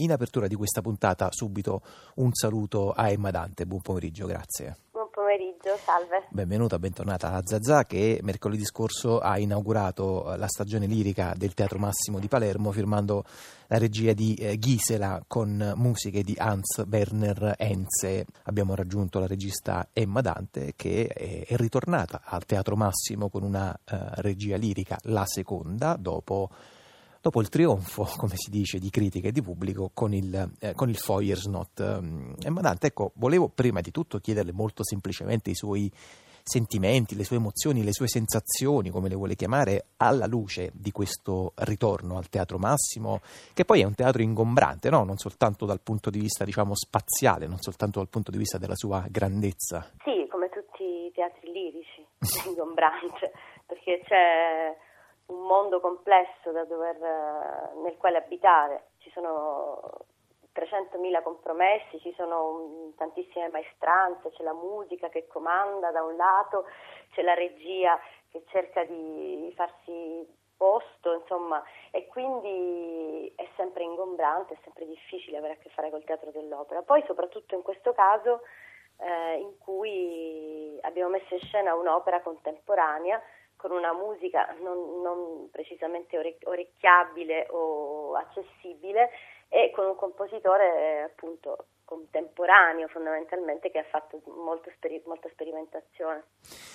In apertura di questa puntata subito un saluto a Emma Dante, buon pomeriggio, grazie. Buon pomeriggio, salve. Benvenuta, bentornata a Zazà che mercoledì scorso ha inaugurato la stagione lirica del Teatro Massimo di Palermo firmando la regia di eh, Gisela con musiche di Hans Werner Enze. Abbiamo raggiunto la regista Emma Dante che è, ritornata al Teatro Massimo con una uh, regia lirica, la seconda, dopo dopo il trionfo, come si dice, di critica e di pubblico con il, eh, con il Feuersnot. E Madante, ecco, volevo prima di tutto chiederle molto semplicemente i suoi sentimenti, le sue emozioni, le sue sensazioni, come le vuole chiamare, alla luce di questo ritorno al Teatro Massimo, che poi è un teatro ingombrante, no? non soltanto dal punto di vista diciamo, spaziale, non soltanto dal punto di vista della sua grandezza. Sì, come tutti i teatri lirici, è ingombrante, perché c'è mondo complesso dover, eh, nel quale abitare, ci sono 300.000 compromessi, ci sono tantissime maestranze, c'è la musica che comanda da un lato, c'è la regia che cerca di farsi posto, insomma, e quindi è sempre ingombrante, è sempre difficile avere a che fare col teatro dell'opera. Poi soprattutto in questo caso eh, in cui abbiamo messo in scena un'opera contemporanea con una musica non, non precisamente orecchiabile o accessibile e con un compositore appunto contemporaneo fondamentalmente che ha fatto molto molta sperimentazione.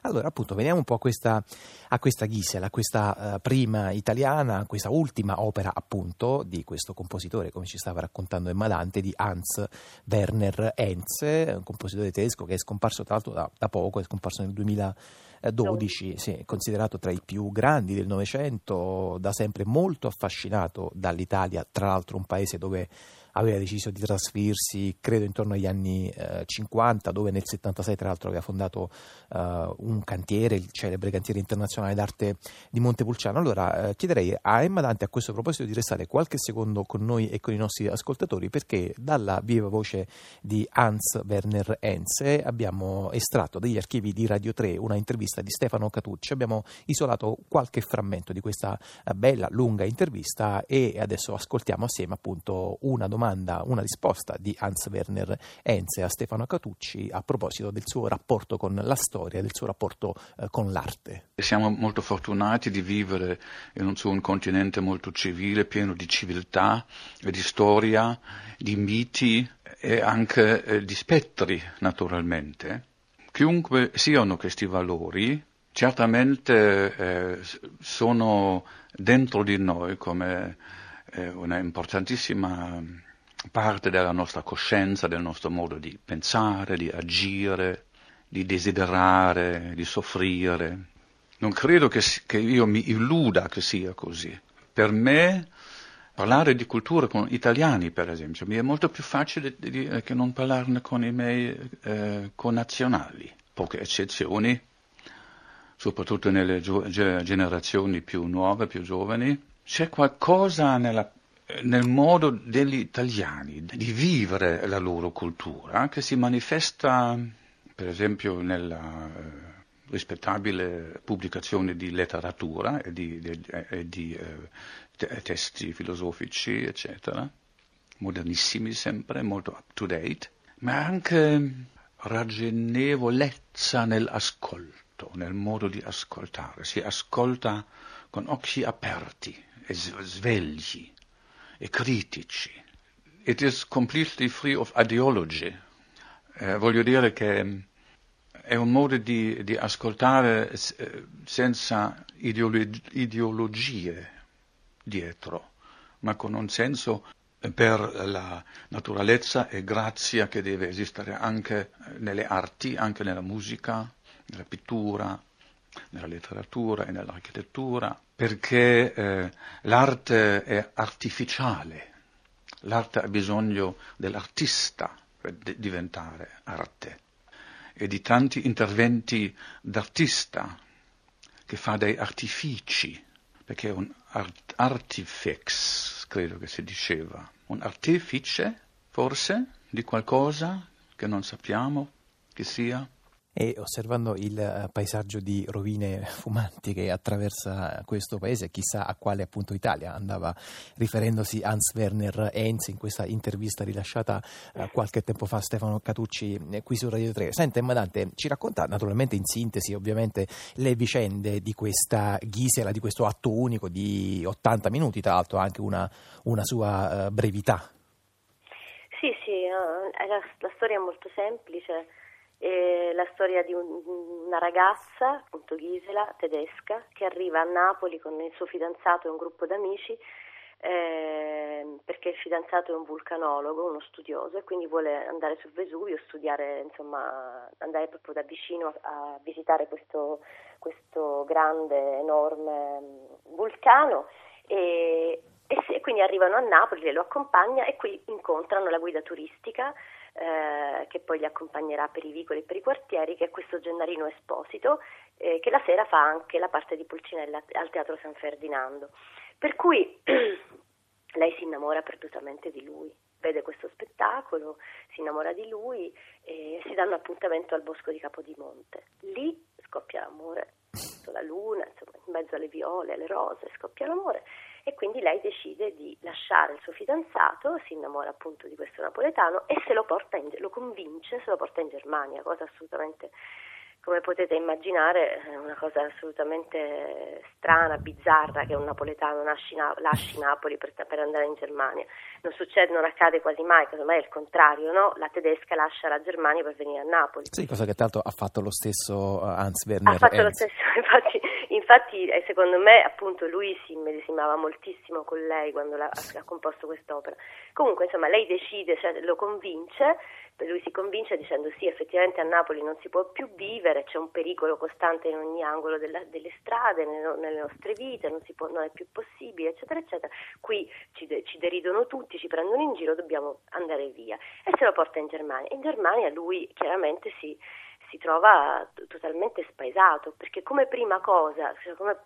Allora appunto veniamo un po' a questa, a questa Gisela, a questa uh, prima italiana, questa ultima opera appunto di questo compositore come ci stava raccontando Emma Dante di Hans Werner Henze, un compositore tedesco che è scomparso tra l'altro da, da poco, è scomparso nel 2012, sì, considerato tra i più grandi del Novecento, da sempre molto affascinato dall'Italia, tra l'altro un paese dove aveva deciso di trasferirsi, credo, intorno agli anni eh, 50, dove nel 76 tra l'altro aveva fondato eh, un cantiere, il celebre cantiere internazionale d'arte di Montepulciano. Allora eh, chiederei a Emma Dante a questo proposito di restare qualche secondo con noi e con i nostri ascoltatori perché dalla viva voce di Hans Werner Henze abbiamo estratto dagli archivi di Radio 3 una intervista di Stefano Catucci, abbiamo isolato qualche frammento di questa eh, bella, lunga intervista e adesso ascoltiamo assieme appunto una domanda domanda, una risposta di Hans Werner Enze a Stefano Catucci a proposito del suo rapporto con la storia, del suo rapporto eh, con l'arte. Siamo molto fortunati di vivere in un, su un continente molto civile, pieno di civiltà, di storia, di miti e anche eh, di spettri, naturalmente. Chiunque siano questi valori, certamente eh, sono dentro di noi come eh, una importantissima parte della nostra coscienza, del nostro modo di pensare, di agire, di desiderare, di soffrire. Non credo che, che io mi illuda che sia così. Per me parlare di cultura con italiani, per esempio, mi è molto più facile di, di, che non parlarne con i miei eh, connazionali. Poche eccezioni, soprattutto nelle gio- generazioni più nuove, più giovani. C'è qualcosa nella nel modo degli italiani di vivere la loro cultura, che si manifesta per esempio nella eh, rispettabile pubblicazione di letteratura e di, di, e di eh, testi filosofici, eccetera, modernissimi sempre, molto up to date, ma anche ragionevolezza nell'ascolto, nel modo di ascoltare. Si ascolta con occhi aperti e svegli e critici. It is completely free of ideology. Eh, voglio dire che è un modo di, di ascoltare eh, senza ideologi- ideologie dietro, ma con un senso per la naturalezza e grazia che deve esistere anche nelle arti, anche nella musica, nella pittura, nella letteratura e nell'architettura, perché eh, l'arte è artificiale, l'arte ha bisogno dell'artista per d- diventare arte. E di tanti interventi d'artista che fa dei artifici, perché è un art- artifex, credo che si diceva, un artefice forse di qualcosa che non sappiamo che sia E osservando il eh, paesaggio di rovine fumanti che attraversa questo paese, chissà a quale appunto Italia andava riferendosi Hans Werner Heinz in questa intervista rilasciata eh, qualche tempo fa Stefano Catucci eh, qui su Radio 3. Senta, Madante, ci racconta naturalmente in sintesi ovviamente le vicende di questa Gisela, di questo atto unico di 80 minuti, tra l'altro anche una, una sua brevità. Sì, sì, la, la storia è molto semplice è la storia di un, una ragazza, appunto Gisela, tedesca, che arriva a Napoli con il suo fidanzato e un gruppo d'amici eh, perché il fidanzato è un vulcanologo, uno studioso e quindi vuole andare sul Vesuvio, studiare, insomma, andare proprio da vicino a, a visitare questo, questo, grande, enorme mm, vulcano. E, e, se, quindi arrivano a Napoli, lo accompagna e qui incontrano la guida turistica eh, che poi li accompagnerà per i vicoli e per i quartieri, che è questo Gennarino Esposito, eh, che la sera fa anche la parte di Pulcinella al Teatro San Ferdinando. Per cui lei si innamora perdutamente di lui, vede questo spettacolo, si innamora di lui e si danno appuntamento al bosco di Capodimonte. Lì scoppia l'amore, sotto la luna, insomma, in mezzo alle viole, alle rose, scoppia l'amore e quindi lei decide di lasciare il suo fidanzato, si innamora appunto di questo napoletano e se lo, porta in, lo convince, se lo porta in Germania, cosa assolutamente come potete immaginare è una cosa assolutamente strana, bizzarra che un napoletano lasci, lasci Napoli per, per, andare in Germania. Non succede, non accade quasi mai, casomai è il contrario, no? La tedesca lascia la Germania per venire a Napoli. Sì, cosa che l'altro ha fatto lo stesso uh, Hans Werner. Ha fatto Enz. lo stesso, infatti, infatti eh, secondo me appunto lui si immedesimava moltissimo con lei quando la, ha, composto quest'opera. Comunque insomma lei decide, cioè, lo convince lui si convince dicendo sì, effettivamente a Napoli non si può più vivere, c'è un pericolo costante in ogni angolo della, delle strade, nelle, nelle nostre vite, non, può, non, è più possibile, eccetera, eccetera. Qui ci, ci, deridono tutti, ci prendono in giro, dobbiamo andare via. E se lo porta in Germania. In Germania lui chiaramente si, si trova totalmente spaesato, perché come prima cosa, cioè come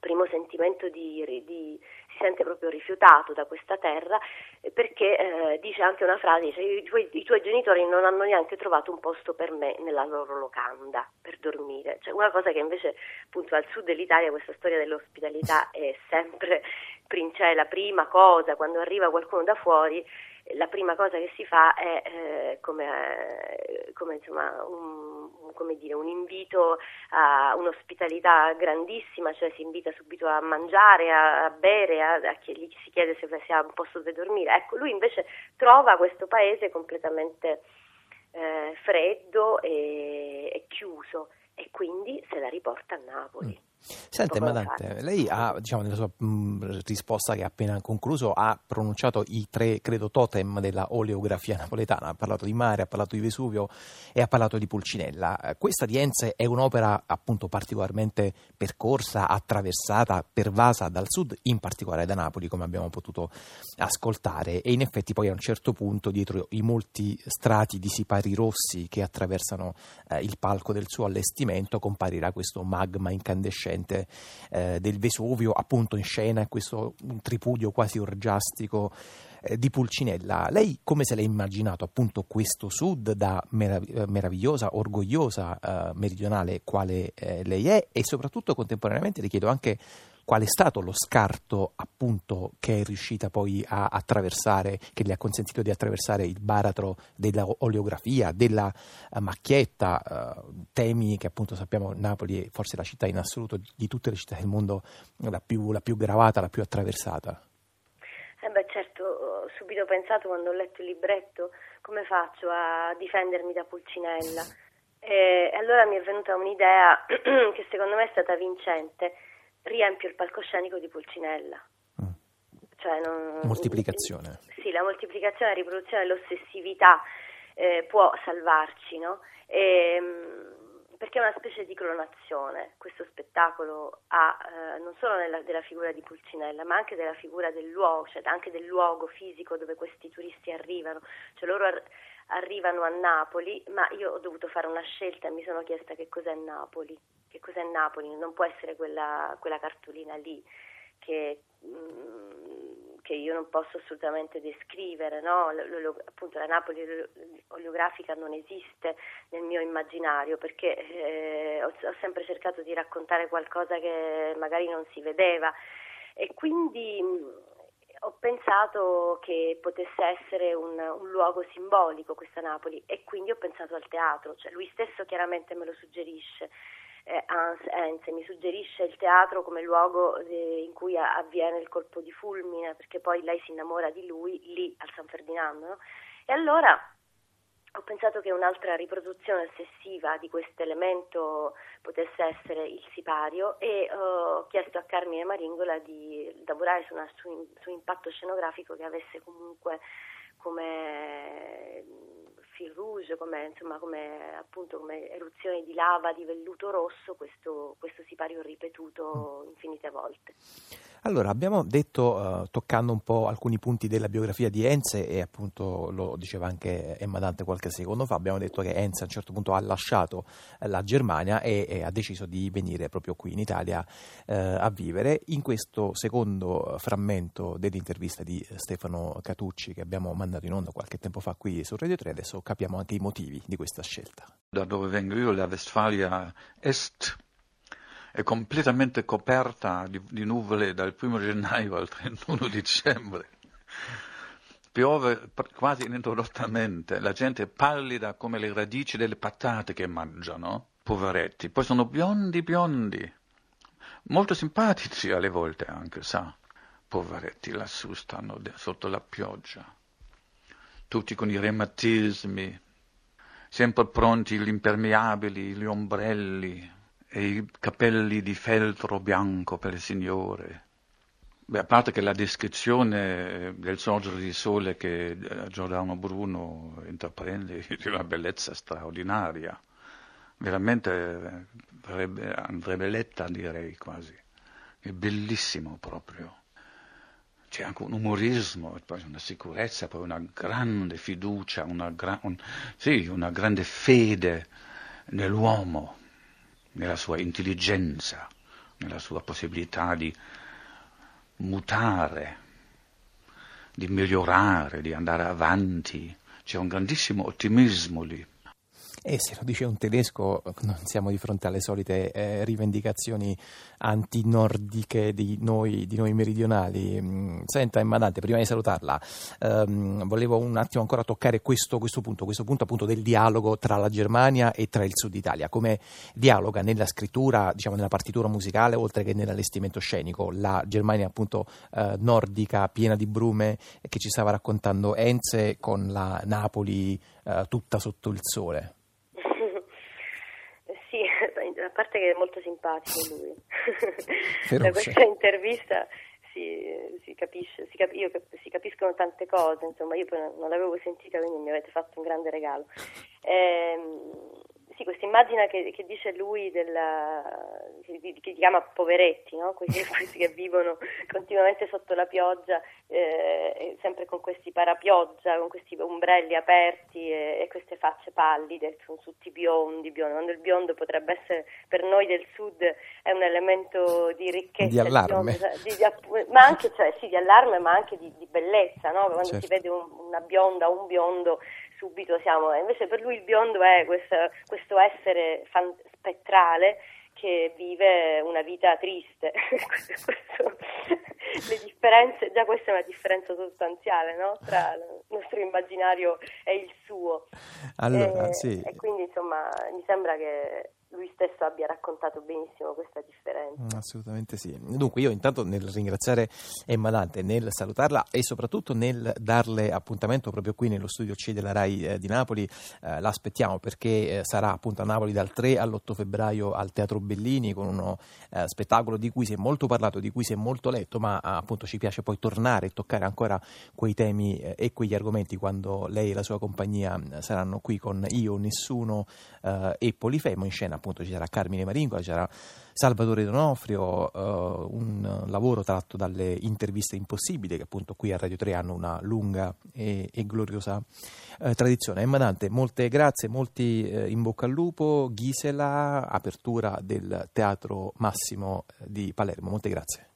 primo sentimento di, di, si sente proprio rifiutato da questa terra eh, perché eh, dice anche una frase, dice, I, tuoi, I, tuoi, genitori non hanno neanche trovato un posto per me nella loro locanda per dormire, cioè una cosa che invece appunto al sud dell'Italia questa storia dell'ospitalità è sempre cioè, la prima cosa quando arriva qualcuno da fuori la prima cosa che si fa è eh, come, come, insomma, un, come dire, un, invito a un'ospitalità grandissima, cioè si invita subito a mangiare, a, a bere, a, a chi, gli si chiede se si ha un posto dove dormire. Ecco, lui invece trova questo paese completamente eh, freddo e, e chiuso e quindi se la riporta a Napoli. Mm. Sente, Madante, lei ha, diciamo, nella sua mh, mm, risposta che ha appena concluso, ha pronunciato i tre, credo, totem della oleografia napoletana. Ha parlato di mare, ha parlato di Vesuvio e ha parlato di Pulcinella. Questa di Enze è un'opera, appunto, particolarmente percorsa, attraversata, pervasa dal sud, in particolare da Napoli, come abbiamo potuto ascoltare. E in effetti poi a un certo punto, dietro i molti strati di sipari rossi che attraversano eh, il palco del suo allestimento, comparirà questo magma incandescente recente eh, del Vesuvio, appunto in scena questo tripudio quasi orgiastico eh, di Pulcinella. Lei come se l'ha immaginato appunto questo sud da merav- eh, meravigliosa, orgogliosa eh, meridionale quale eh, lei è e soprattutto contemporaneamente le chiedo anche qual è stato lo scarto appunto che è riuscita poi a attraversare, che le ha consentito di attraversare il baratro della oleografia, della uh, macchietta, uh, temi che appunto sappiamo Napoli è forse la città in assoluto di tutte le città del mondo la più, la più gravata, la più attraversata. Eh beh certo, ho subito pensato quando ho letto il libretto come faccio a difendermi da Pulcinella. E allora mi è venuta un'idea che secondo me è stata vincente riempio il palcoscenico di Pulcinella. Mm. Cioè non, moltiplicazione. Sì, la moltiplicazione, la riproduzione, l'ossessività eh, può salvarci, no? E, ehm, perché è una specie di clonazione, questo spettacolo ha eh, non solo nella, della figura di Pulcinella, ma anche della figura del luogo, cioè anche del luogo fisico dove questi turisti arrivano. Cioè loro ar- arrivano a Napoli, ma io ho dovuto fare una scelta e mi sono chiesta che cos'è Napoli che cos'è Napoli, non può essere quella, quella cartolina lì che, mm, che io non posso assolutamente descrivere, no? appunto la Napoli oleografica non esiste nel mio immaginario perché eh, ho, ho sempre cercato di raccontare qualcosa che magari non si vedeva e quindi ho pensato che potesse essere un, un, luogo simbolico questa Napoli e quindi ho pensato al teatro, cioè lui stesso chiaramente me lo suggerisce. Eh, Hans Enze mi suggerisce il teatro come luogo eh, in cui avviene il colpo di fulmine perché poi lei si innamora di lui lì al San Ferdinando no? e allora ho pensato che un'altra riproduzione ossessiva di questo elemento potesse essere il sipario e uh, ho chiesto a Carmine Maringola di lavorare su, una, su, su un impatto scenografico che avesse comunque come fil rouge, come, insomma, come, appunto, come eruzioni di lava di velluto rosso, questo, questo sipario ripetuto infinite volte. Allora, abbiamo detto, uh, toccando un po' alcuni punti della biografia di Enze, e appunto lo diceva anche Emma Dante qualche secondo fa, abbiamo detto che Enze a un certo punto ha lasciato la Germania e, e ha deciso di venire proprio qui in Italia uh, a vivere. In questo secondo frammento dell'intervista di Stefano Catucci che abbiamo mandato in onda qualche tempo fa qui su Radio 3, adesso capiamo anche i motivi di questa scelta. Da dove vengo io, la Westfalia Est è completamente coperta di, di nuvole dal 1 gennaio al 31 dicembre. Piove quasi ininterrottamente, la gente è pallida come le radici delle patate che mangiano, poveretti. Poi sono biondi biondi, molto simpatici alle volte anche, sa. Poveretti lassù stanno sotto la pioggia, tutti con i reumatismi, sempre pronti gli impermeabili, gli ombrelli, e i capelli di feltro bianco per il Signore. Beh, a parte che la descrizione del sorgere di sole che eh, Giordano Bruno intraprende è di una bellezza straordinaria, veramente andrebbe, andrebbe letta direi quasi, è bellissimo proprio. C'è anche un umorismo, una sicurezza, poi una grande fiducia, una, gra- un, sì, una grande fede nell'uomo nella sua intelligenza, nella sua possibilità di mutare, di migliorare, di andare avanti. C'è un grandissimo ottimismo lì. E se lo dice un tedesco, non siamo di fronte alle solite eh, rivendicazioni antinordiche di noi, di noi meridionali. Mm, senta, Emma Dante, prima di salutarla, ehm, volevo un attimo ancora toccare questo, questo, punto, questo punto appunto del dialogo tra la Germania e tra il Sud Italia. Come dialoga nella scrittura, diciamo nella partitura musicale, oltre che nell'allestimento scenico, la Germania appunto eh, nordica, piena di brume, che ci stava raccontando Enze, con la Napoli eh, tutta sotto il sole a parte che è molto simpatico lui, da questa intervista si, si capisce, si, cap- io, si, capiscono tante cose, insomma io poi non l'avevo sentita quindi mi avete fatto un grande regalo. Ehm, sì, questa immagine che, che, dice lui della, che, che chiama poveretti, no? questi, questi, che vivono continuamente sotto la pioggia, eh, sempre con questi parapioggia, con questi ombrelli aperti e, e, queste facce pallide, sono tutti biondi, biondi, quando il biondo potrebbe essere per noi del sud è un elemento di ricchezza, di allarme, di, di, ma anche cioè, sì, di allarme ma anche di, bellezza, no? quando certo. si vede un, una bionda o un biondo subito siamo, invece per lui il biondo è questo, questo essere fan, spettrale che vive una vita triste. questo, le differenze, già questa è una differenza sostanziale no? tra il nostro immaginario e il suo. Allora, e, sì. e quindi insomma mi sembra che lui stesso abbia raccontato benissimo questa differenza. Mm, assolutamente sì. Dunque io intanto nel ringraziare Emma Dante, nel salutarla e soprattutto nel darle appuntamento proprio qui nello studio C della RAI eh, di Napoli, eh, l'aspettiamo perché eh, sarà appunto a Napoli dal 3 all'8 febbraio al Teatro Bellini con uno eh, spettacolo di cui si è molto parlato, di cui si è molto letto, ma appunto ci piace poi tornare e toccare ancora quei temi eh, e quegli argomenti quando lei e la sua compagnia eh, saranno qui con Io, Nessuno e Polifemo in scena appunto ci sarà Carmine Maringola, ci sarà Salvatore Donofrio, uh, un lavoro tratto dalle interviste impossibili che appunto qui a Radio 3 hanno una lunga e, e gloriosa uh, tradizione. Emma Dante, molte grazie, molti uh, in bocca al lupo, Gisela, apertura del Teatro Massimo di Palermo, molte grazie.